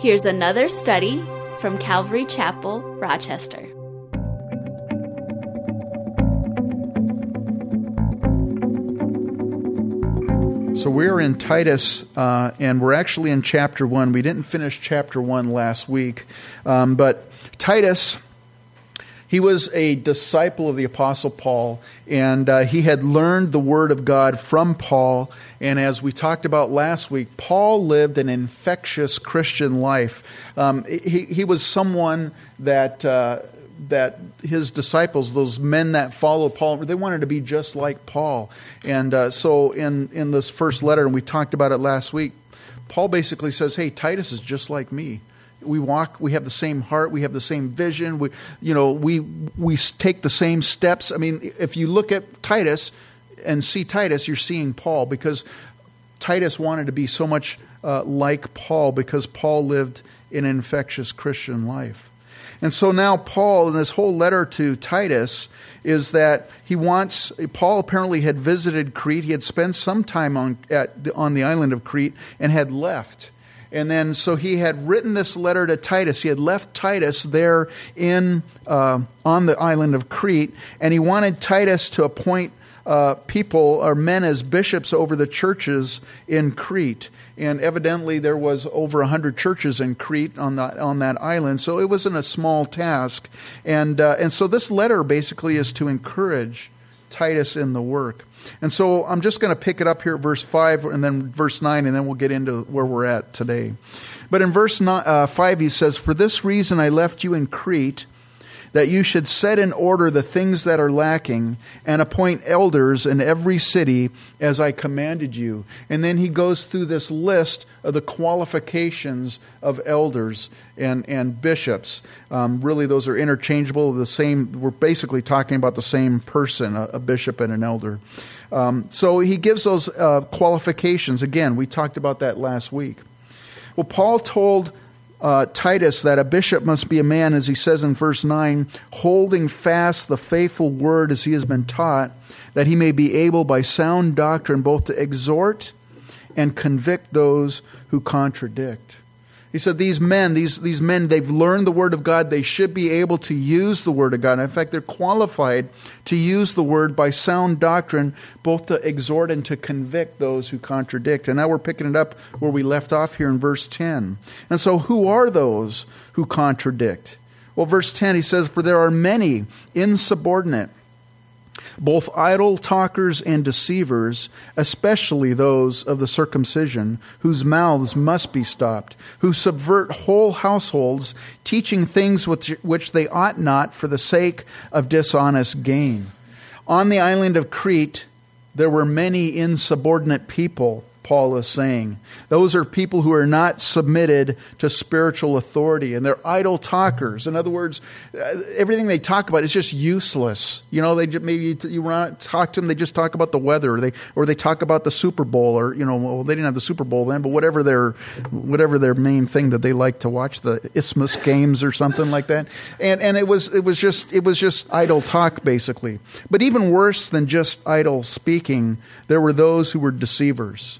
Here's another study from Calvary Chapel, Rochester. So we're in Titus, uh, and we're actually in chapter 1. We didn't finish chapter 1 last week, um, but Titus. He was a disciple of the Apostle Paul, and uh, he had learned the Word of God from Paul. And as we talked about last week, Paul lived an infectious Christian life. Um, he, he was someone that uh, that his disciples, those men that followed Paul, they wanted to be just like Paul. And uh, so in, in this first letter, and we talked about it last week, Paul basically says, Hey, Titus is just like me. We walk, we have the same heart, we have the same vision, we, you know, we, we take the same steps. I mean, if you look at Titus and see Titus, you're seeing Paul because Titus wanted to be so much uh, like Paul because Paul lived an infectious Christian life. And so now, Paul, in this whole letter to Titus, is that he wants, Paul apparently had visited Crete. He had spent some time on, at, on the island of Crete and had left. And then, so he had written this letter to Titus. He had left Titus there in, uh, on the island of Crete, and he wanted Titus to appoint uh, people or men as bishops over the churches in Crete. And evidently, there was over 100 churches in Crete on that, on that island, so it wasn't a small task. And, uh, and so, this letter basically is to encourage Titus in the work. And so, I'm just going to pick it up here at verse 5 and then verse 9, and then we'll get into where we're at today. But in verse uh, 5, he says, For this reason I left you in Crete that you should set in order the things that are lacking and appoint elders in every city as I commanded you. And then he goes through this list of the qualifications of elders and, and bishops. Um, really, those are interchangeable. The same, we're basically talking about the same person, a, a bishop and an elder. Um, so he gives those uh, qualifications. Again, we talked about that last week. Well, Paul told uh, Titus that a bishop must be a man, as he says in verse 9, holding fast the faithful word as he has been taught, that he may be able by sound doctrine both to exhort and convict those who contradict. He said, These men, these, these men, they've learned the Word of God. They should be able to use the Word of God. In fact, they're qualified to use the Word by sound doctrine, both to exhort and to convict those who contradict. And now we're picking it up where we left off here in verse 10. And so, who are those who contradict? Well, verse 10, he says, For there are many insubordinate both idle talkers and deceivers, especially those of the circumcision, whose mouths must be stopped, who subvert whole households, teaching things which, which they ought not for the sake of dishonest gain. On the island of Crete, there were many insubordinate people Paul is saying. Those are people who are not submitted to spiritual authority and they're idle talkers. In other words, uh, everything they talk about is just useless. You know, they just, maybe you run, talk to them, they just talk about the weather or they, or they talk about the Super Bowl or, you know, well, they didn't have the Super Bowl then, but whatever their, whatever their main thing that they like to watch, the Isthmus games or something like that. And, and it was, it was just, it was just idle talk basically. But even worse than just idle speaking, there were those who were deceivers.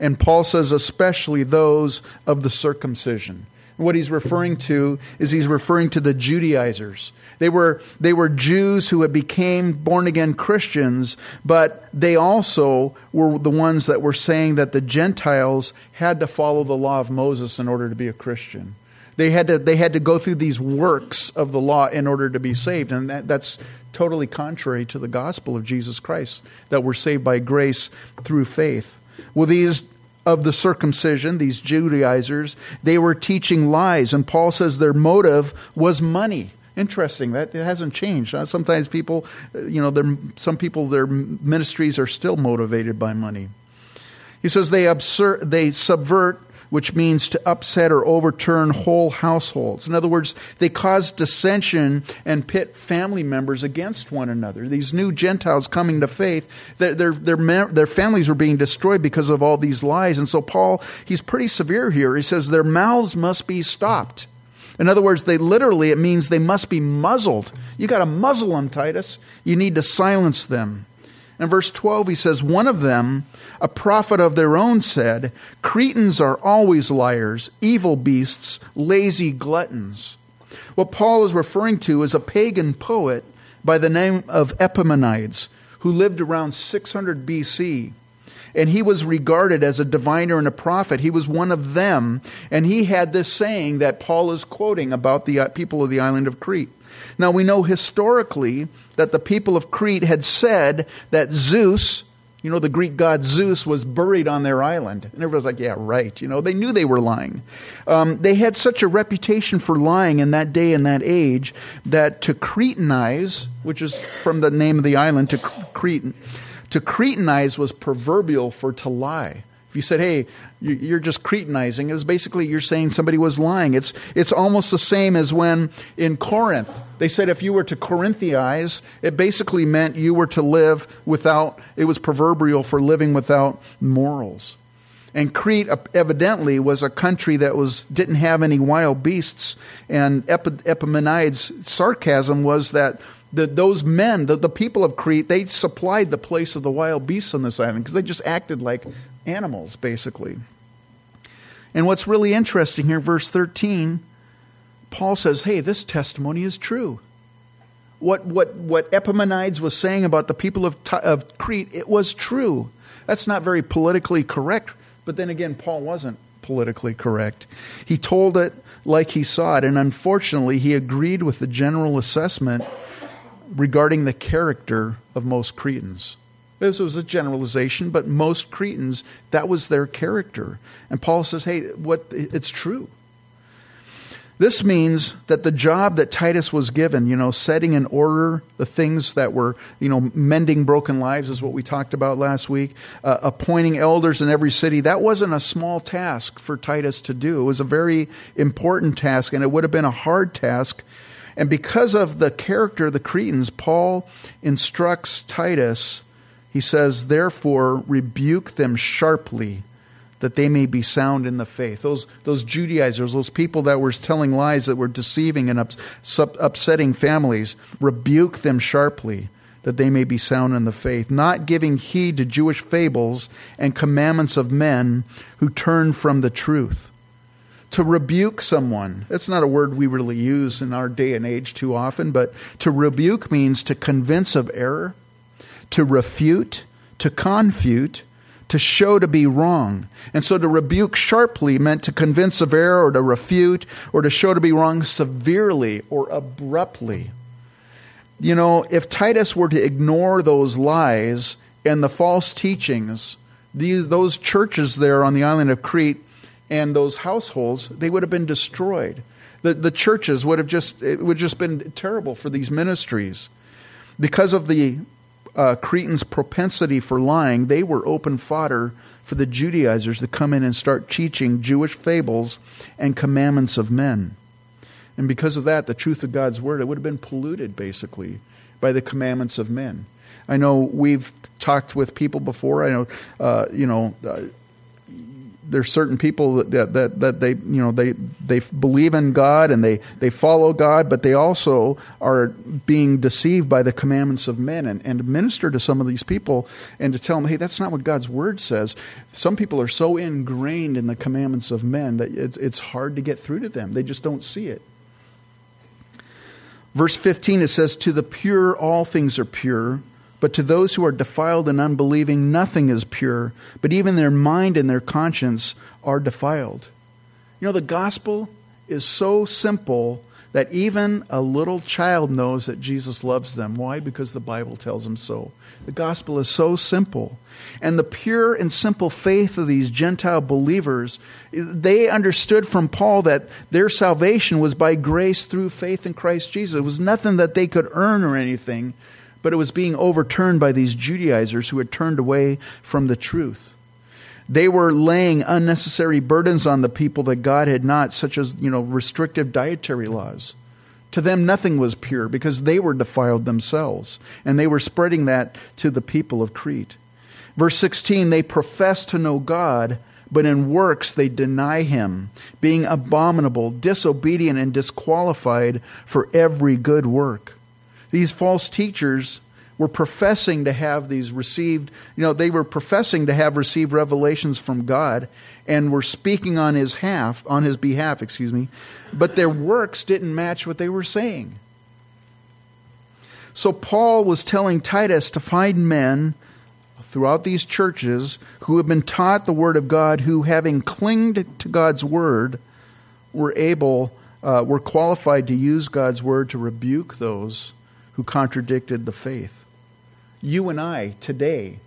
And Paul says, especially those of the circumcision. What he's referring to is he's referring to the Judaizers. They were, they were Jews who had became born again Christians, but they also were the ones that were saying that the Gentiles had to follow the law of Moses in order to be a Christian. They had to, they had to go through these works of the law in order to be saved. And that, that's totally contrary to the gospel of Jesus Christ, that we're saved by grace through faith. Well, these of the circumcision, these Judaizers, they were teaching lies, and Paul says their motive was money. Interesting that it hasn't changed. Uh, sometimes people, uh, you know, some people their ministries are still motivated by money. He says they absur- they subvert which means to upset or overturn whole households. In other words, they cause dissension and pit family members against one another. These new Gentiles coming to faith, their, their, their, their families were being destroyed because of all these lies. And so, Paul, he's pretty severe here. He says their mouths must be stopped. In other words, they literally, it means they must be muzzled. You got to muzzle them, Titus. You need to silence them. In verse 12, he says, One of them, a prophet of their own, said, Cretans are always liars, evil beasts, lazy gluttons. What Paul is referring to is a pagan poet by the name of Epimenides, who lived around 600 BC. And he was regarded as a diviner and a prophet. He was one of them. And he had this saying that Paul is quoting about the uh, people of the island of Crete. Now, we know historically that the people of Crete had said that Zeus, you know, the Greek god Zeus was buried on their island. And everybody's like, yeah, right. You know, they knew they were lying. Um, they had such a reputation for lying in that day and that age that to Cretanize, which is from the name of the island, to Cretan, to Cretanize was proverbial for to lie. You said, hey, you're just Cretanizing, it's basically you're saying somebody was lying. It's, it's almost the same as when in Corinth, they said if you were to Corinthianize, it basically meant you were to live without, it was proverbial for living without morals. And Crete evidently was a country that was didn't have any wild beasts. And Epimenides' sarcasm was that the, those men, the, the people of Crete, they supplied the place of the wild beasts on this island because they just acted like animals, basically. And what's really interesting here, verse 13, Paul says, hey, this testimony is true. What, what, what Epimenides was saying about the people of, of Crete, it was true. That's not very politically correct, but then again, Paul wasn't politically correct. He told it like he saw it, and unfortunately, he agreed with the general assessment regarding the character of most Cretans. This was a generalization, but most Cretans, that was their character. And Paul says, hey, what, it's true. This means that the job that Titus was given, you know, setting in order the things that were, you know, mending broken lives is what we talked about last week, uh, appointing elders in every city, that wasn't a small task for Titus to do. It was a very important task, and it would have been a hard task. And because of the character of the Cretans, Paul instructs Titus he says, Therefore, rebuke them sharply that they may be sound in the faith. Those, those Judaizers, those people that were telling lies, that were deceiving and ups, upsetting families, rebuke them sharply that they may be sound in the faith, not giving heed to Jewish fables and commandments of men who turn from the truth. To rebuke someone, that's not a word we really use in our day and age too often, but to rebuke means to convince of error to refute, to confute, to show to be wrong. And so to rebuke sharply meant to convince of error or to refute or to show to be wrong severely or abruptly. You know, if Titus were to ignore those lies and the false teachings, these, those churches there on the island of Crete and those households, they would have been destroyed. The, the churches would have just, it would just been terrible for these ministries. Because of the uh, Cretans' propensity for lying, they were open fodder for the Judaizers to come in and start teaching Jewish fables and commandments of men. And because of that, the truth of God's word, it would have been polluted basically by the commandments of men. I know we've talked with people before. I know, uh, you know, uh, there's certain people that, that, that they you know they they believe in God and they, they follow God, but they also are being deceived by the commandments of men and, and minister to some of these people and to tell them, hey, that's not what God's word says. Some people are so ingrained in the commandments of men that it's, it's hard to get through to them. They just don't see it. Verse 15 it says, To the pure all things are pure but to those who are defiled and unbelieving, nothing is pure, but even their mind and their conscience are defiled. You know, the gospel is so simple that even a little child knows that Jesus loves them. Why? Because the Bible tells them so. The gospel is so simple. And the pure and simple faith of these Gentile believers, they understood from Paul that their salvation was by grace through faith in Christ Jesus. It was nothing that they could earn or anything but it was being overturned by these Judaizers who had turned away from the truth. They were laying unnecessary burdens on the people that God had not, such as, you know, restrictive dietary laws. To them, nothing was pure because they were defiled themselves, and they were spreading that to the people of Crete. Verse 16 they profess to know God, but in works they deny him, being abominable, disobedient, and disqualified for every good work. These false teachers were professing to have these received, you know, they were professing to have received revelations from God and were speaking on his half, on his behalf, excuse me, but their works didn't match what they were saying. So Paul was telling Titus to find men throughout these churches who have been taught the word of God, who having clinged to God's word, were able, uh, were qualified to use God's word to rebuke those who contradicted the faith. You and I today,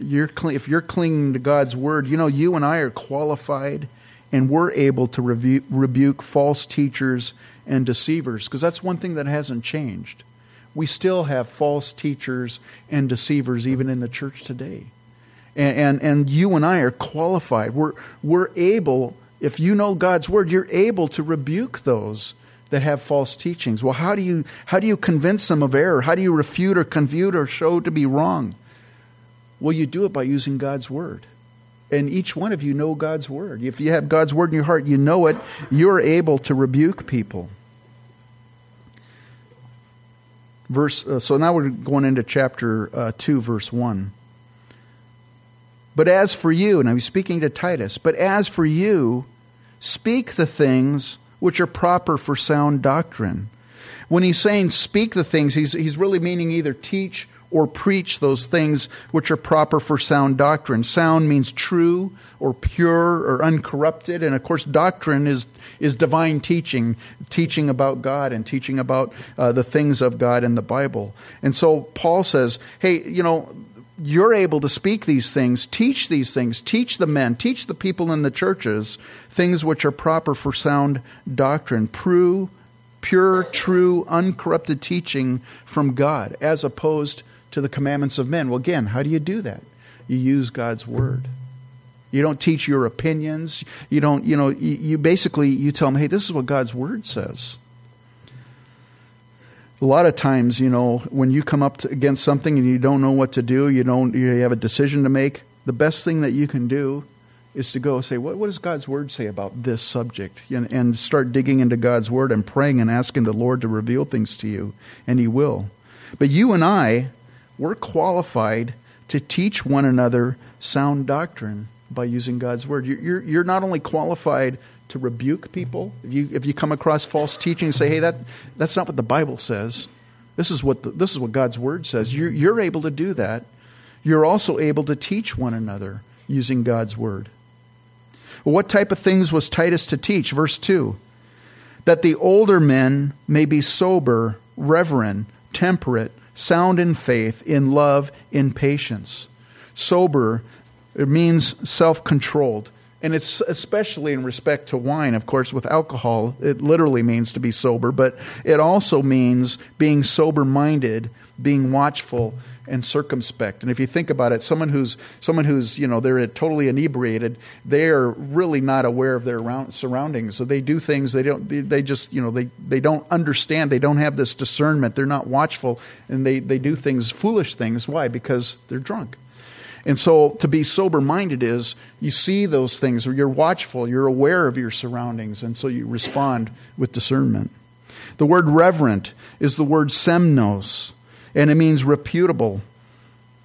you're, if you're clinging to God's word, you know, you and I are qualified and we're able to rebu- rebuke false teachers and deceivers because that's one thing that hasn't changed. We still have false teachers and deceivers even in the church today. And, and, and you and I are qualified. We're, we're able, if you know God's word, you're able to rebuke those that have false teachings. Well, how do you how do you convince them of error? How do you refute or confute or show to be wrong? Well, you do it by using God's word. And each one of you know God's word. If you have God's word in your heart, you know it, you're able to rebuke people. Verse uh, so now we're going into chapter uh, 2 verse 1. But as for you, and I'm speaking to Titus, but as for you, speak the things which are proper for sound doctrine. When he's saying speak the things, he's, he's really meaning either teach or preach those things which are proper for sound doctrine. Sound means true or pure or uncorrupted. And of course, doctrine is, is divine teaching, teaching about God and teaching about uh, the things of God in the Bible. And so Paul says, hey, you know, you're able to speak these things, teach these things, teach the men, teach the people in the churches things which are proper for sound doctrine, pure, pure, true, uncorrupted teaching from God, as opposed to the commandments of men. Well, again, how do you do that? You use God's word. You don't teach your opinions. You don't, you know, you, you basically you tell them, hey, this is what God's word says a lot of times, you know, when you come up to, against something and you don't know what to do, you don't, you have a decision to make. The best thing that you can do is to go say, what, what does God's word say about this subject? And, and start digging into God's word and praying and asking the Lord to reveal things to you, and He will. But you and I, we're qualified to teach one another sound doctrine by using God's word. You're, you're not only qualified to rebuke people. If you, if you come across false teaching, and say, hey, that, that's not what the Bible says. This is what, the, this is what God's Word says. You're, you're able to do that. You're also able to teach one another using God's Word. What type of things was Titus to teach? Verse 2 that the older men may be sober, reverent, temperate, sound in faith, in love, in patience. Sober, it means self controlled. And it's especially in respect to wine, of course, with alcohol, it literally means to be sober, but it also means being sober minded, being watchful and circumspect. And if you think about it, someone who's someone who's you know they're totally inebriated, they are really not aware of their surroundings. So they do things they don't. They just you know they they don't understand. They don't have this discernment. They're not watchful, and they they do things foolish things. Why? Because they're drunk. And so to be sober minded is you see those things, or you're watchful, you're aware of your surroundings, and so you respond with discernment. The word reverent is the word semnos, and it means reputable,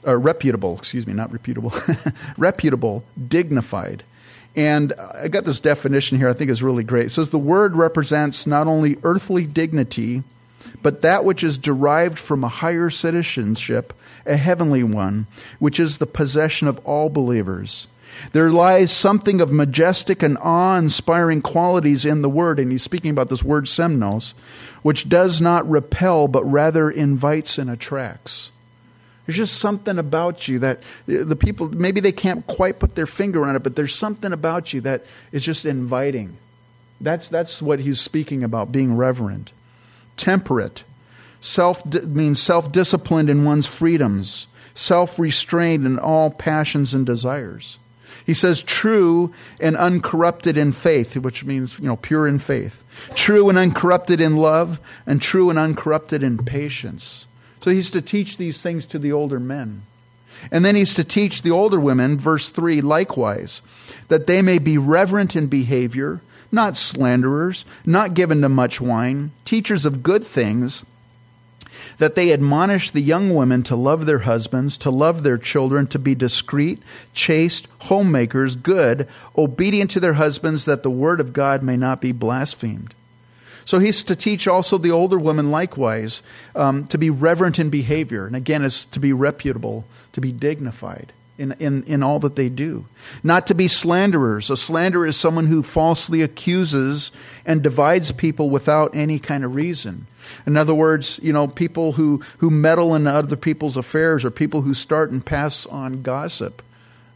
uh, reputable, excuse me, not reputable, reputable, dignified. And I got this definition here I think is really great. It says the word represents not only earthly dignity, but that which is derived from a higher citizenship a heavenly one, which is the possession of all believers. There lies something of majestic and awe inspiring qualities in the word, and he's speaking about this word semnos, which does not repel but rather invites and attracts. There's just something about you that the people, maybe they can't quite put their finger on it, but there's something about you that is just inviting. That's, that's what he's speaking about, being reverent. Temperate Self means self disciplined in one's freedoms, self restrained in all passions and desires. He says true and uncorrupted in faith, which means, you know, pure in faith. True and uncorrupted in love, and true and uncorrupted in patience. So he's to teach these things to the older men. And then he's to teach the older women, verse 3, likewise, that they may be reverent in behavior, not slanderers, not given to much wine, teachers of good things that they admonish the young women to love their husbands, to love their children, to be discreet, chaste, homemakers, good, obedient to their husbands, that the word of God may not be blasphemed. So he's to teach also the older women likewise um, to be reverent in behavior. And again, is to be reputable, to be dignified in, in, in all that they do. Not to be slanderers. A slanderer is someone who falsely accuses and divides people without any kind of reason. In other words, you know, people who, who meddle in other people's affairs or people who start and pass on gossip.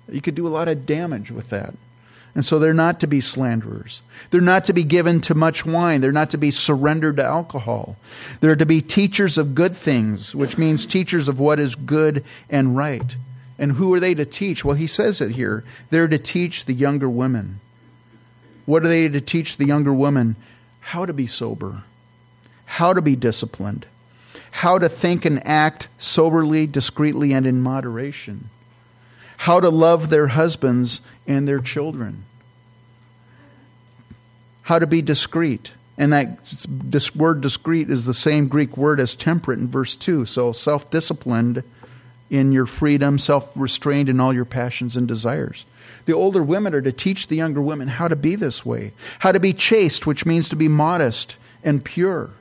You could do a lot of damage with that. And so they're not to be slanderers. They're not to be given to much wine. They're not to be surrendered to alcohol. They're to be teachers of good things, which means teachers of what is good and right. And who are they to teach? Well, he says it here. They're to teach the younger women. What are they to teach the younger women? How to be sober, how to be disciplined, how to think and act soberly, discreetly, and in moderation how to love their husbands and their children, how to be discreet. And that word discreet is the same Greek word as temperate in verse 2. So self disciplined in your freedom, self restrained in all your passions and desires. The older women are to teach the younger women how to be this way, how to be chaste, which means to be modest and pure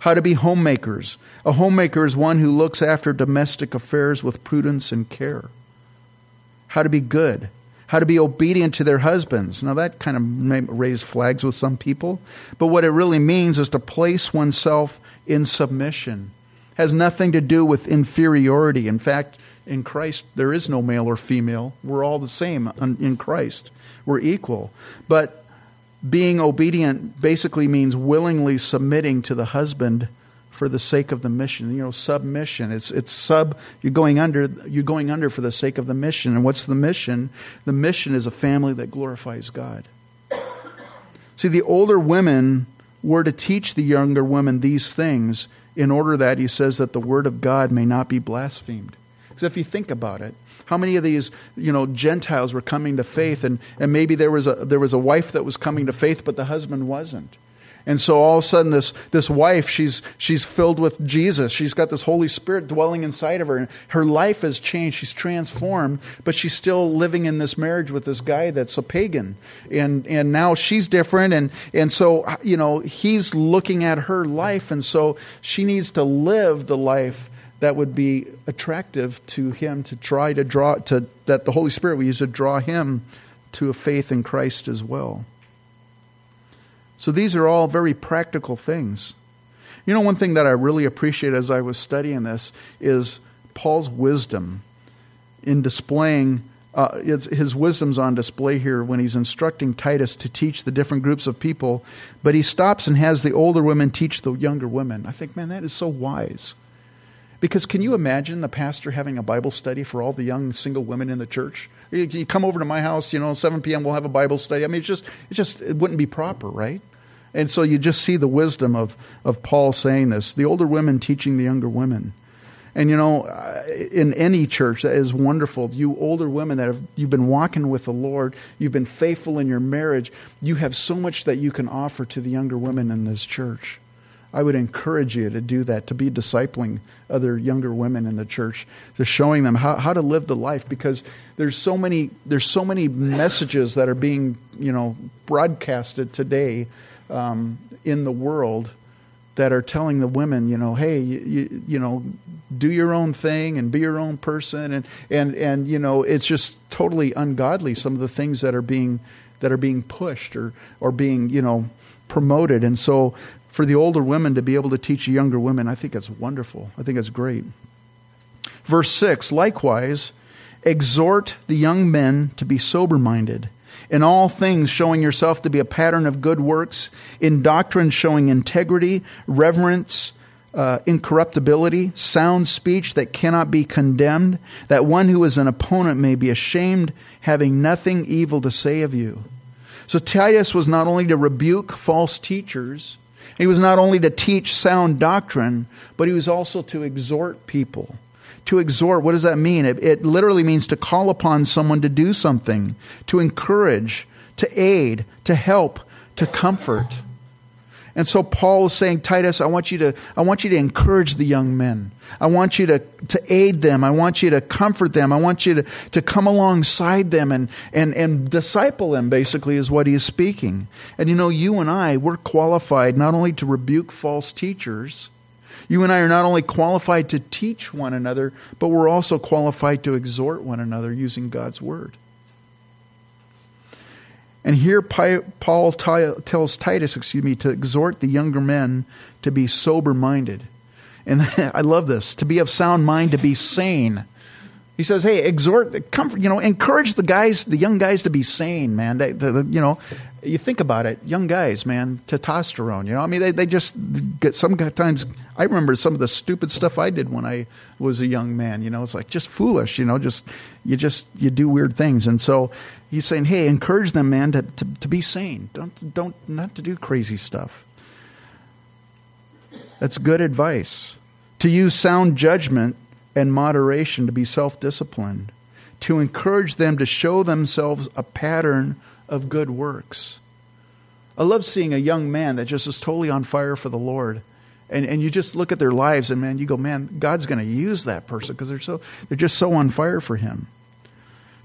how to be homemakers. A homemaker is one who looks after domestic affairs with prudence and care. How to be good. How to be obedient to their husbands. Now, that kind of may raise flags with some people, but what it really means is to place oneself in submission. Has nothing to do with inferiority. In fact, in Christ, there is no male or female. We're all the same in Christ. We're equal. But being obedient basically means willingly submitting to the husband for the sake of the mission. You know, submission. It's it's sub. You're going under. You're going under for the sake of the mission. And what's the mission? The mission is a family that glorifies God. See, the older women were to teach the younger women these things in order that he says that the word of God may not be blasphemed. Because if you think about it, how many of these, you know, Gentiles were coming to faith and, and maybe there was a there was a wife that was coming to faith, but the husband wasn't. And so all of a sudden this this wife, she's she's filled with Jesus. She's got this Holy Spirit dwelling inside of her. And her life has changed. She's transformed, but she's still living in this marriage with this guy that's a pagan. And and now she's different and and so you know, he's looking at her life and so she needs to live the life that would be attractive to him to try to draw to that the Holy Spirit we use to draw him to a faith in Christ as well. So these are all very practical things. You know, one thing that I really appreciate as I was studying this is Paul's wisdom in displaying uh, his wisdom's on display here when he's instructing Titus to teach the different groups of people, but he stops and has the older women teach the younger women. I think, man, that is so wise. Because can you imagine the pastor having a Bible study for all the young single women in the church? You come over to my house, you know, 7 p.m. We'll have a Bible study. I mean, it's just, it just, it wouldn't be proper, right? And so you just see the wisdom of of Paul saying this. The older women teaching the younger women. And you know, uh, in any church, that is wonderful. You older women that have you've been walking with the Lord, you've been faithful in your marriage. You have so much that you can offer to the younger women in this church. I would encourage you to do that, to be discipling other younger women in the church, to showing them how, how to live the life because there's so many there's so many messages that are being you know broadcasted today um, in the world that are telling the women, you know, hey, you, you, know, do your own thing and be your own person, and and and you know, it's just totally ungodly. Some of the things that are being that are being pushed or or being you know promoted, and so for the older women to be able to teach younger women, I think it's wonderful. I think it's great. Verse 6 Likewise, exhort the young men to be sober minded, in all things showing yourself to be a pattern of good works, in doctrine showing integrity, reverence, uh, incorruptibility, sound speech that cannot be condemned, that one who is an opponent may be ashamed, having nothing evil to say of you. So Titus was not only to rebuke false teachers, he was not only to teach sound doctrine, but he was also to exhort people. To exhort, what does that mean? It, it, literally means to call upon someone to do something, to encourage, to aid, to help, to comfort. And so Paul is saying, Titus, I want you to, I want you to encourage the young men. I want you to, to aid them. I want you to comfort them. I want you to, to come alongside them and, and, and disciple them, basically, is what he is speaking. And you know, you and I, we're qualified not only to rebuke false teachers, you and I are not only qualified to teach one another, but we're also qualified to exhort one another using God's word. And here Paul tells Titus, excuse me, to exhort the younger men to be sober minded. And I love this to be of sound mind, to be sane. He says, "Hey, exhort, comfort, you know, encourage the guys, the young guys, to be sane, man. They, the, you know, you think about it, young guys, man, testosterone. You know, I mean, they, they just get sometimes. I remember some of the stupid stuff I did when I was a young man. You know, it's like just foolish. You know, just you just you do weird things. And so he's saying, hey, encourage them, man, to, to, to be sane. Don't don't not to do crazy stuff. That's good advice. To use sound judgment and moderation, to be self disciplined, to encourage them to show themselves a pattern of good works. I love seeing a young man that just is totally on fire for the Lord. And, and you just look at their lives and man, you go, man, God's going to use that person because they're so they're just so on fire for him.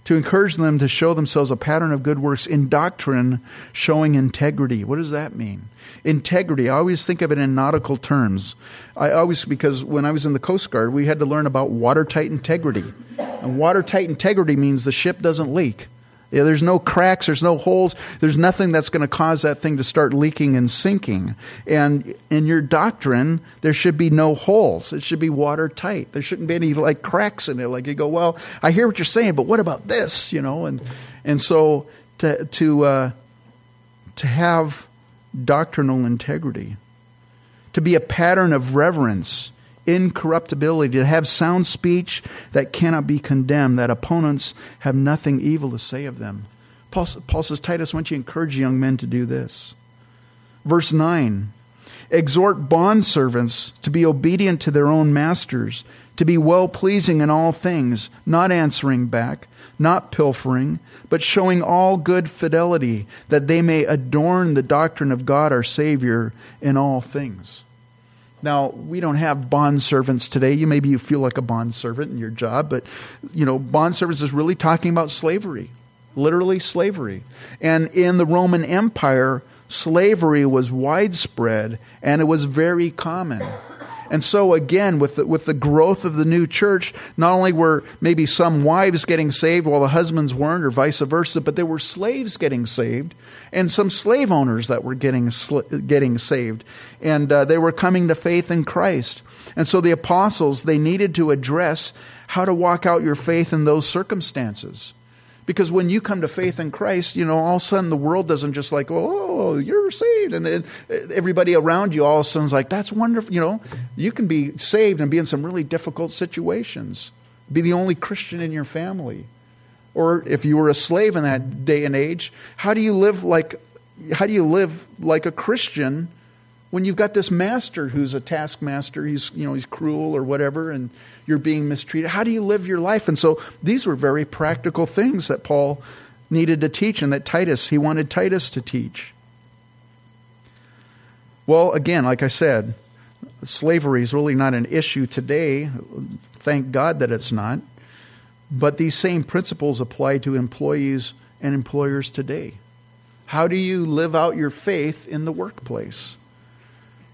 To encourage them to show themselves a pattern of good works in doctrine, showing integrity. What does that mean? Integrity. I always think of it in nautical terms. I always, because when I was in the Coast Guard, we had to learn about watertight integrity. And watertight integrity means the ship doesn't leak. There's no cracks, there's no holes, there's nothing that's going to cause that thing to start leaking and sinking. And in your doctrine, there should be no holes. It should be watertight. There shouldn't be any like cracks in it. Like you go, well, I hear what you're saying, but what about this? You know, and and so to to uh, to have doctrinal integrity, to be a pattern of reverence, incorruptibility, to have sound speech that cannot be condemned, that opponents have nothing evil to say of them. Paul, Paul says, Titus, why don't you encourage young men to do this? Verse 9 Exhort bondservants to be obedient to their own masters, to be well pleasing in all things, not answering back not pilfering, but showing all good fidelity, that they may adorn the doctrine of God our Savior in all things. Now, we don't have bond servants today. You maybe you feel like a bond servant in your job, but you know, bond servants is really talking about slavery, literally slavery. And in the Roman Empire, slavery was widespread and it was very common. And so, again, with the, with the growth of the new church, not only were maybe some wives getting saved while the husbands weren't, or vice versa, but there were slaves getting saved and some slave owners that were getting, getting saved. And uh, they were coming to faith in Christ. And so the apostles, they needed to address how to walk out your faith in those circumstances. Because when you come to faith in Christ, you know, all of a sudden the world doesn't just like, oh, you're saved. And then everybody around you all of a sudden is like, that's wonderful. You know, you can be saved and be in some really difficult situations, be the only Christian in your family. Or if you were a slave in that day and age, how do you live like, how do you live like a Christian when you've got this master who's a taskmaster, he's, you know, he's cruel or whatever, and you're being mistreated, how do you live your life? And so these were very practical things that Paul needed to teach and that Titus, he wanted Titus to teach. Well, again, like I said, slavery is really not an issue today. Thank God that it's not. But these same principles apply to employees and employers today. How do you live out your faith in the workplace?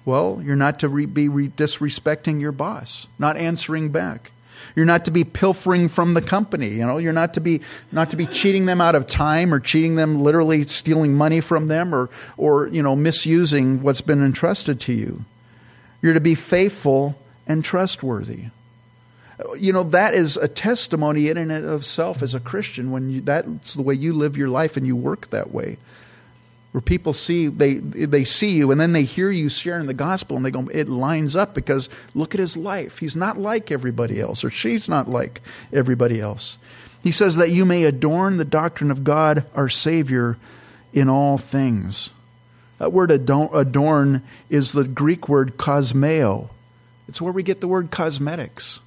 Well, you're not to re- be re- disrespecting your boss, not answering back. You're not to be pilfering from the company. You know, you're not to be not to be cheating them out of time or cheating them, literally stealing money from them, or or you know misusing what's been entrusted to you. You're to be faithful and trustworthy. You know that is a testimony in and of itself as a Christian when you, that's the way you live your life and you work that way where people see they they see you and then they hear you sharing the gospel and they go it lines up because look at his life. He's not like everybody else or she's not like everybody else. He says that you may adorn the doctrine of god our savior in all things. That word adorn is the greek word cosmeo. It's where we get the word cosmetics.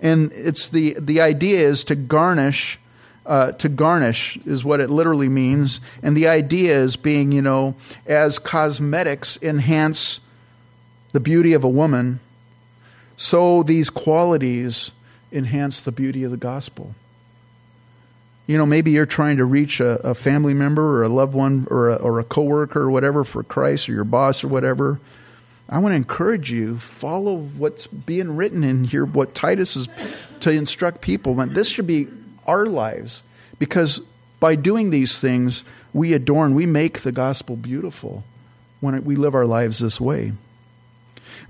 And it's the the idea is to garnish uh, to garnish is what it literally means. And the idea is being, you know, as cosmetics enhance the beauty of a woman, so these qualities enhance the beauty of the gospel. You know, maybe you're trying to reach a, a family member or a loved one or a, or a coworker or whatever for Christ or your boss or whatever. I want to encourage you, follow what's being written in here, what Titus is to instruct people. And This should be our lives because by doing these things, we adorn, we make the gospel beautiful when we live our lives this way.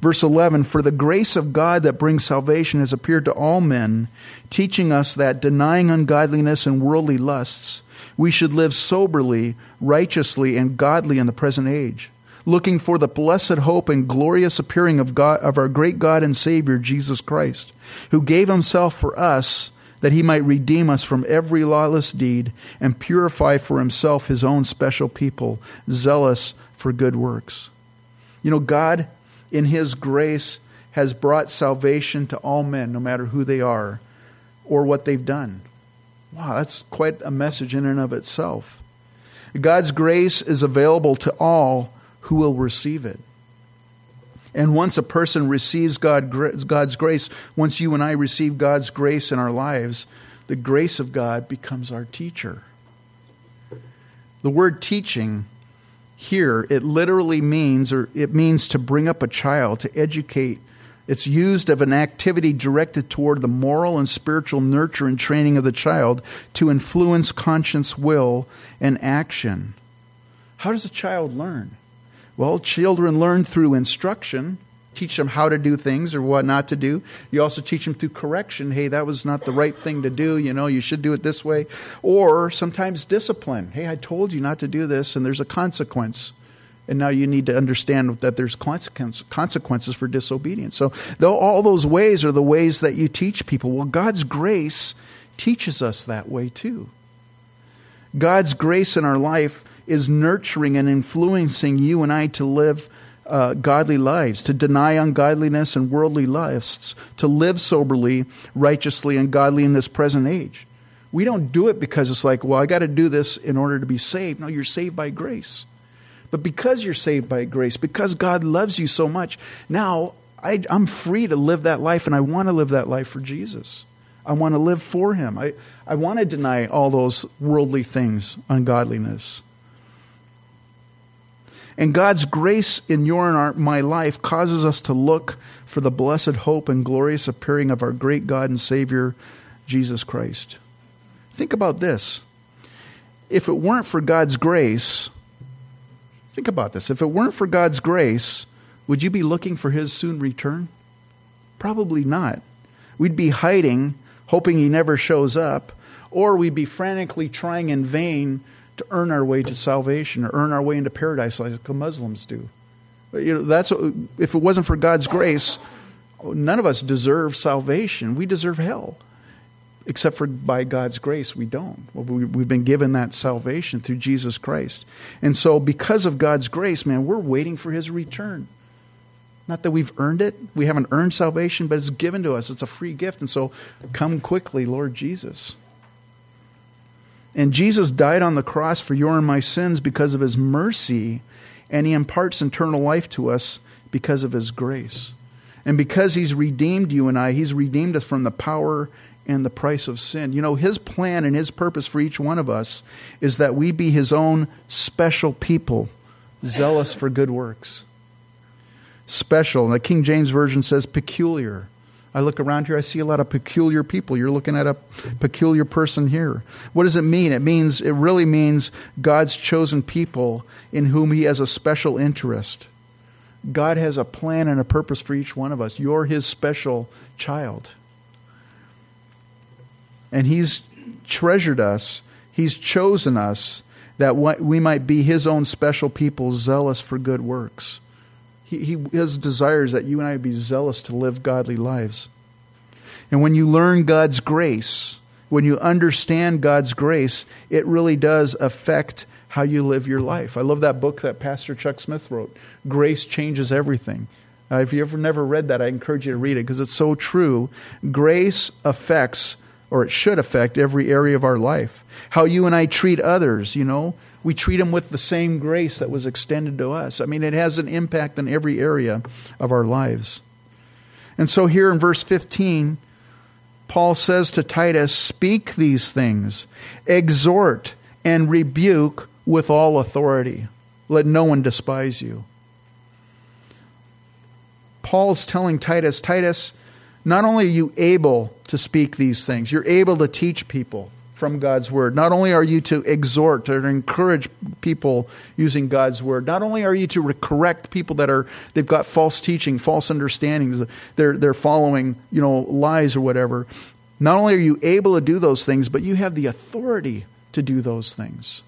Verse 11 For the grace of God that brings salvation has appeared to all men, teaching us that, denying ungodliness and worldly lusts, we should live soberly, righteously, and godly in the present age, looking for the blessed hope and glorious appearing of, God, of our great God and Savior, Jesus Christ, who gave himself for us that he might redeem us from every lawless deed and purify for himself his own special people, zealous for good works. You know, God, in his grace, has brought salvation to all men, no matter who they are or what they've done. Wow, that's quite a message in and of itself. God's grace is available to all who will receive it. And once a person receives God, God's grace, once you and I receive God's grace in our lives, the grace of God becomes our teacher. The word teaching here, it literally means, or it means to bring up a child, to educate. It's used of an activity directed toward the moral and spiritual nurture and training of the child to influence conscience, will, and action. How does a child learn? Well, children learn through instruction, teach them how to do things or what not to do. You also teach them through correction. Hey, that was not the right thing to do. You know, you should do it this way. Or sometimes discipline. Hey, I told you not to do this, and there's a consequence. And now you need to understand that there's consequences for disobedience. So, though all those ways are the ways that you teach people, well, God's grace teaches us that way too. God's grace in our life is nurturing and influencing you and I to live uh, godly lives, to deny ungodliness and worldly lusts, to live soberly, righteously, and godly in this present age. We don't do it because it's like, well, I got to do this in order to be saved. No, you're saved by grace. But because you're saved by grace, because God loves you so much, now I, am free to live that life, and I want to live that life for Jesus. I want to live for Him. I, I want to deny all those worldly things, ungodliness. And God's grace in your and our, my life causes us to look for the blessed hope and glorious appearing of our great God and Savior, Jesus Christ. Think about this. If it weren't for God's grace, think about this. If it weren't for God's grace, would you be looking for His soon return? Probably not. We'd be hiding, hoping He never shows up, or we'd be frantically trying in vain to earn our way to salvation or earn our way into paradise like the Muslims do. You know, that's if it wasn't for God's grace, none of us deserve salvation. We deserve hell. Except for by God's grace, we don't. Well, we, we've been given that salvation through Jesus Christ. And so, because of God's grace, man, we're waiting for his return. Not that we've earned it, we haven't earned salvation, but it's given to us. It's a free gift. And so, come quickly, Lord Jesus. And Jesus died on the cross for your and my sins because of his mercy, and he imparts eternal life to us because of his grace. And because he's redeemed you and I, he's redeemed us from the power and the price of sin. You know, his plan and his purpose for each one of us is that we be his own special people, zealous for good works. Special. The King James Version says peculiar. I look around here, I see a lot of peculiar people. You're looking at a peculiar person here. What does it mean? It means, it really means God's chosen people in whom He has a special interest. God has a plan and a purpose for each one of us. You're His special child. And He's treasured us, He's chosen us that we might be His own special people, zealous for good works. He, he, his desire is that you and I be zealous to live godly lives. And when you learn God's grace, when you understand God's grace, it really does affect how you live your life. I love that book that Pastor Chuck Smith wrote, Grace Changes Everything. Uh, if you ever never read that, I encourage you to read it because it's so true. Grace affects or it should affect every area of our life. How you and I treat others, you know, we treat them with the same grace that was extended to us. I mean, it has an impact in every area of our lives. And so here in verse 15, Paul says to Titus, Speak these things, exhort and rebuke with all authority. Let no one despise you. Paul's telling Titus, Titus, not only are you able to speak these things, you're able to teach people from God's word. Not only are you to exhort or encourage people using God's word, not only are you to correct people that are they've got false teaching, false understandings, they're they're following, you know, lies or whatever. Not only are you able to do those things, but you have the authority to do those things.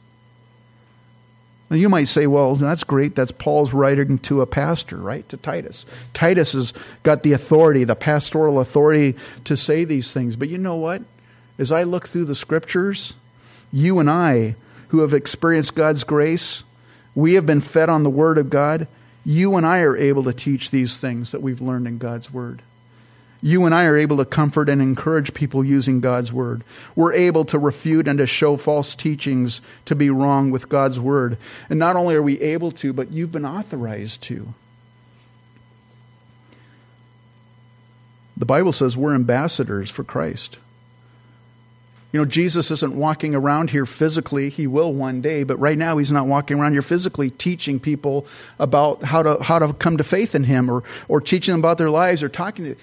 Now you might say, well, that's great. That's Paul's writing to a pastor, right? To Titus. Titus has got the authority, the pastoral authority to say these things. But you know what? As I look through the scriptures, you and I, who have experienced God's grace, we have been fed on the Word of God. You and I are able to teach these things that we've learned in God's Word you and I are able to comfort and encourage people using God's word. We're able to refute and to show false teachings to be wrong with God's word. And not only are we able to, but you've been authorized to. The Bible says we're ambassadors for Christ. You know, Jesus isn't walking around here physically. He will one day, but right now he's not walking around here physically teaching people about how to how to come to faith in him or or teaching them about their lives or talking to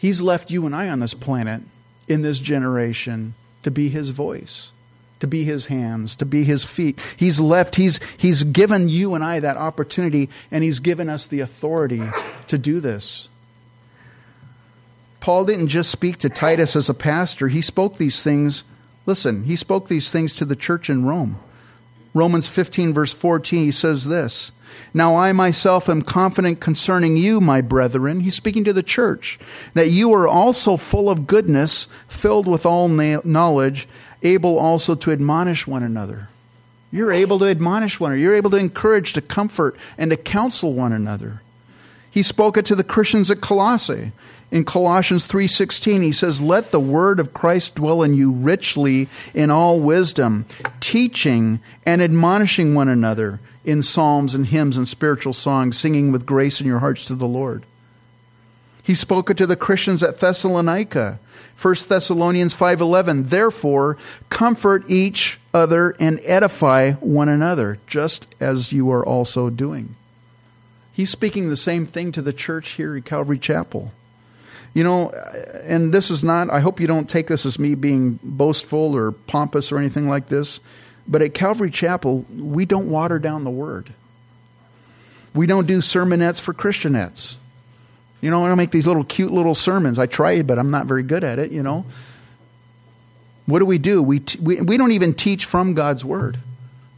He's left you and I on this planet in this generation to be his voice, to be his hands, to be his feet. He's left, he's, he's given you and I that opportunity, and he's given us the authority to do this. Paul didn't just speak to Titus as a pastor, he spoke these things. Listen, he spoke these things to the church in Rome. Romans 15, verse 14, he says this now I myself am confident concerning you, my brethren. He's speaking to the church, that you are also full of goodness, filled with all knowledge, able also to admonish one another. You're able to admonish one another. You're able to encourage, to comfort, and to counsel one another. He spoke it to the Christians at Colossae. In Colossians 3:16 he says, "Let the word of Christ dwell in you richly in all wisdom, teaching and admonishing one another in psalms and hymns and spiritual songs, singing with grace in your hearts to the Lord. He spoke it to the Christians at Thessalonica. 1 Thessalonians 5:11 Therefore comfort each other and edify one another just as you are also doing. He's speaking the same thing to the church here at Calvary Chapel. You know, and this is not I hope you don't take this as me being boastful or pompous or anything like this. But at Calvary Chapel, we don't water down the word. We don't do sermonettes for Christianettes. You know, I don't make these little cute little sermons. I tried, but I'm not very good at it, you know. What do we do? We, t- we, we don't even teach from God's word.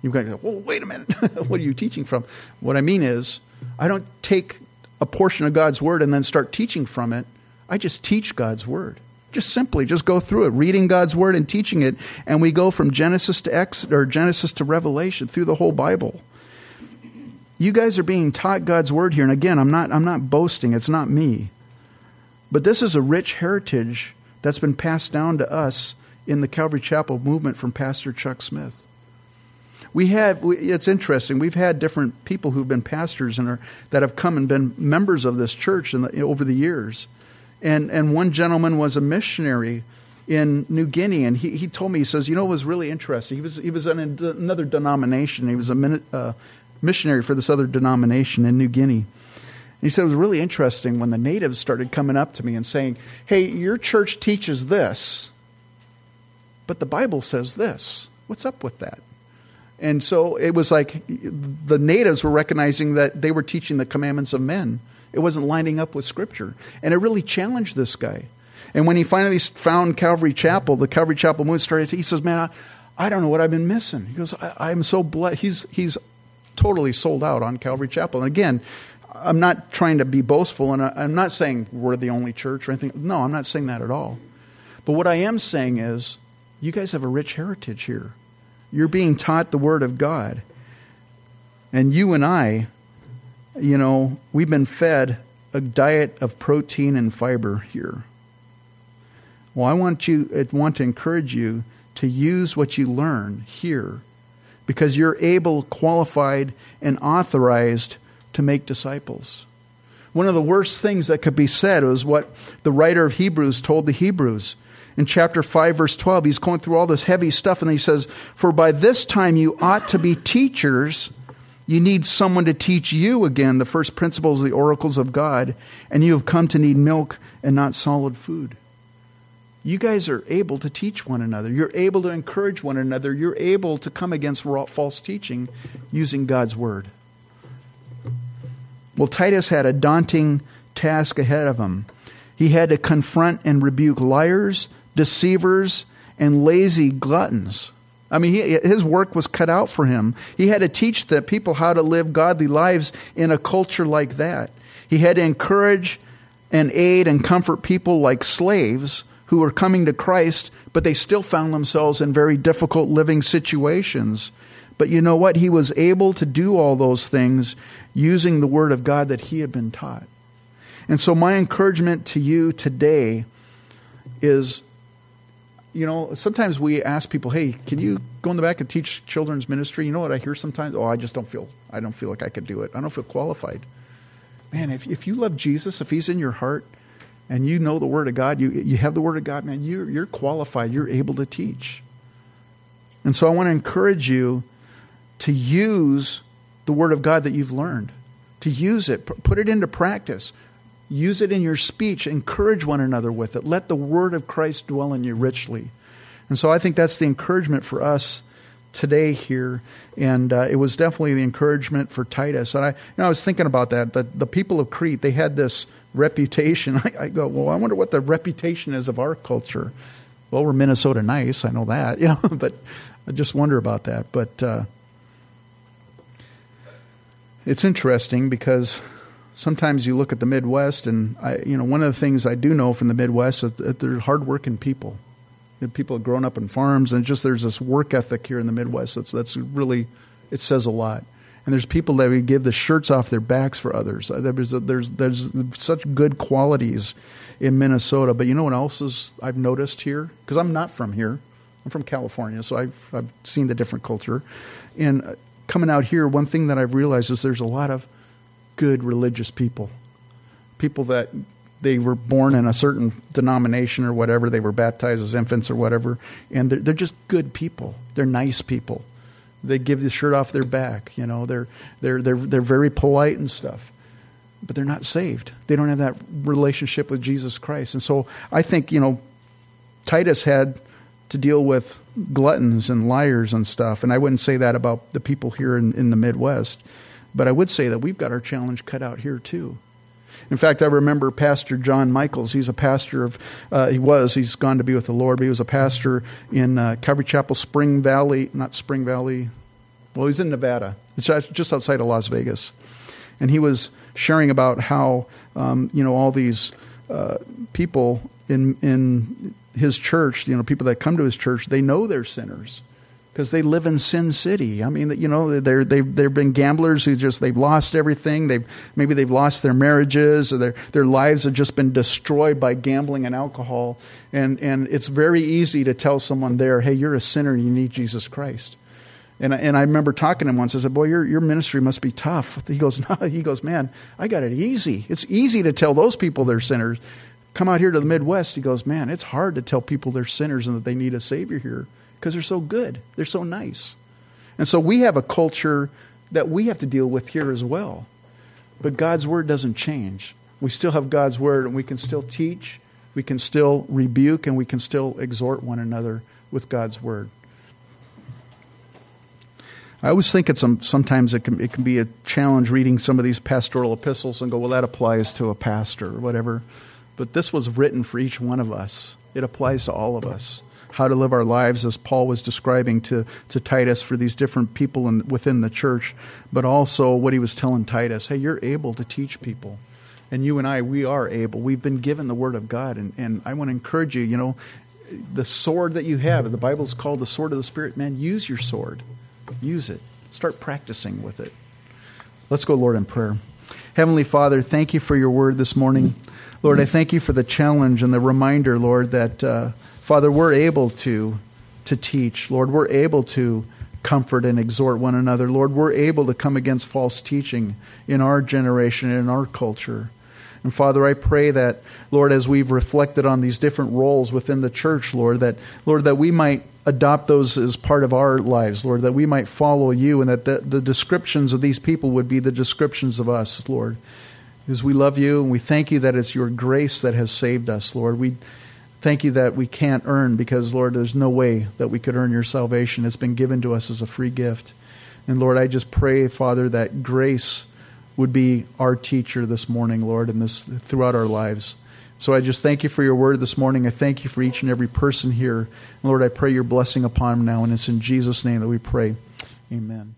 You've got to go, well, wait a minute. what are you teaching from? What I mean is, I don't take a portion of God's word and then start teaching from it. I just teach God's word. Just simply, just go through it, reading God's word and teaching it, and we go from Genesis to Ex or Genesis to Revelation through the whole Bible. You guys are being taught God's word here, and again, I'm not I'm not boasting, it's not me. But this is a rich heritage that's been passed down to us in the Calvary Chapel movement from Pastor Chuck Smith. We have it's interesting. We've had different people who've been pastors and are, that have come and been members of this church the, over the years. And, and one gentleman was a missionary in New Guinea, and he, he told me, he says, you know, it was really interesting. He was, he was in another denomination. He was a uh, missionary for this other denomination in New Guinea. And he said it was really interesting when the natives started coming up to me and saying, hey, your church teaches this, but the Bible says this. What's up with that? And so it was like the natives were recognizing that they were teaching the commandments of men it wasn't lining up with Scripture. And it really challenged this guy. And when he finally found Calvary Chapel, the Calvary Chapel movement started, he says, Man, I, I don't know what I've been missing. He goes, I, am so blessed. He's, he's totally sold out on Calvary Chapel. And again, I'm not trying to be boastful, and I, I'm not saying we're the only church or anything. No, I'm not saying that at all. But what I am saying is, you guys have a rich heritage here. You're being taught the Word of God. And you and I you know, we've been fed a diet of protein and fiber here. Well, I want you I want to encourage you to use what you learn here because you're able, qualified, and authorized to make disciples. One of the worst things that could be said was what the writer of Hebrews told the Hebrews. In chapter 5, verse 12, he's going through all this heavy stuff, and he says, For by this time you ought to be teachers. You need someone to teach you again the first principles, the oracles of God, and you have come to need milk and not solid food. You guys are able to teach one another. You're able to encourage one another. You're able to come against false teaching using God's word. Well, Titus had a daunting task ahead of him. He had to confront and rebuke liars, deceivers, and lazy gluttons. I mean, he, his work was cut out for him. He had to teach the people how to live godly lives in a culture like that. He had to encourage and aid and comfort people like slaves who were coming to Christ, but they still found themselves in very difficult living situations. But you know what? He was able to do all those things using the Word of God that he had been taught. And so, my encouragement to you today is you know, sometimes we ask people, "Hey, can you go in the back and teach children's ministry?" You know what I hear sometimes? Oh, I just don't feel I don't feel like I could do it. I don't feel qualified. Man, if if you love Jesus, if he's in your heart and you know the word of God, you you have the word of God, man, you you're qualified. You're able to teach. And so I want to encourage you to use the word of God that you've learned, to use it, put it into practice. Use it in your speech. Encourage one another with it. Let the word of Christ dwell in you richly. And so I think that's the encouragement for us today here. And uh, it was definitely the encouragement for Titus. And I, you know, I was thinking about that. The, the people of Crete, they had this reputation. I, I go, well, I wonder what the reputation is of our culture. Well, we're Minnesota nice. I know that, you know, but I just wonder about that. But uh, it's interesting because sometimes you look at the Midwest, and I, you know, one of the things I do know from the Midwest is that they're hardworking people. People have grown up in farms, and just there's this work ethic here in the Midwest that's that's really it says a lot. And there's people that would give the shirts off their backs for others. Uh, there's there's there's such good qualities in Minnesota. But you know what else is I've noticed here? Because I'm not from here. I'm from California, so I've I've seen the different culture. And uh, coming out here, one thing that I've realized is there's a lot of good religious people. People that they were born in a certain denomination or whatever, they were baptized as infants or whatever, and they're, they're just good people. They're nice people. They give the shirt off their back, you know, they're, they're, they're, they're very polite and stuff. But they're not saved. They don't have that relationship with Jesus Christ. And so I think, you know, Titus had to deal with gluttons and liars and stuff. And I wouldn't say that about the people here in, in the Midwest. But I would say that we've got our challenge cut out here too. In fact, I remember Pastor John Michaels. He's a pastor of, uh, he was, he's gone to be with the Lord, but he was a pastor in uh, Calvary Chapel, Spring Valley, not Spring Valley, well, he's in Nevada. It's just outside of Las Vegas. And he was sharing about how, um, you know, all these uh, people in, in his church, you know, people that come to his church, they know they're sinners because they live in Sin City. I mean, you know, they're they've they've been gamblers who just they've lost everything. They've maybe they've lost their marriages, or their their lives have just been destroyed by gambling and alcohol. And and it's very easy to tell someone there, hey, you're a sinner, you need Jesus Christ. And I, and I remember talking to him once. I said, "Boy, your your ministry must be tough." He goes, "No." He goes, "Man, I got it easy. It's easy to tell those people they're sinners." Come out here to the Midwest. He goes, "Man, it's hard to tell people they're sinners and that they need a savior here." Because they're so good, they're so nice. And so we have a culture that we have to deal with here as well. But God's word doesn't change. We still have God's word, and we can still teach, we can still rebuke, and we can still exhort one another with God's word. I always think it's some, sometimes it can, it can be a challenge reading some of these pastoral epistles and go, well, that applies to a pastor or whatever. But this was written for each one of us, it applies to all of us how to live our lives, as Paul was describing to, to Titus for these different people in, within the church, but also what he was telling Titus hey, you're able to teach people. And you and I, we are able. We've been given the Word of God. And, and I want to encourage you, you know, the sword that you have, the Bible is called the sword of the Spirit. Man, use your sword. Use it. Start practicing with it. Let's go, Lord, in prayer. Heavenly Father, thank you for your word this morning. Lord, I thank you for the challenge and the reminder, Lord, that, uh, Father, we're able to, to teach. Lord, we're able to comfort and exhort one another. Lord, we're able to come against false teaching in our generation and in our culture. And Father, I pray that, Lord, as we've reflected on these different roles within the church, Lord, that, Lord, that we might adopt those as part of our lives, Lord, that we might follow you and that the, the descriptions of these people would be the descriptions of us, Lord. Because we love you and we thank you that it's your grace that has saved us, Lord. We thank you that we can't earn because, Lord, there's no way that we could earn your salvation. It's been given to us as a free gift. And Lord, I just pray, Father, that grace would be our teacher this morning, Lord, and this throughout our lives. So I just thank you for your word this morning. I thank you for each and every person here. Lord, I pray your blessing upon them now, and it's in Jesus' name that we pray. Amen.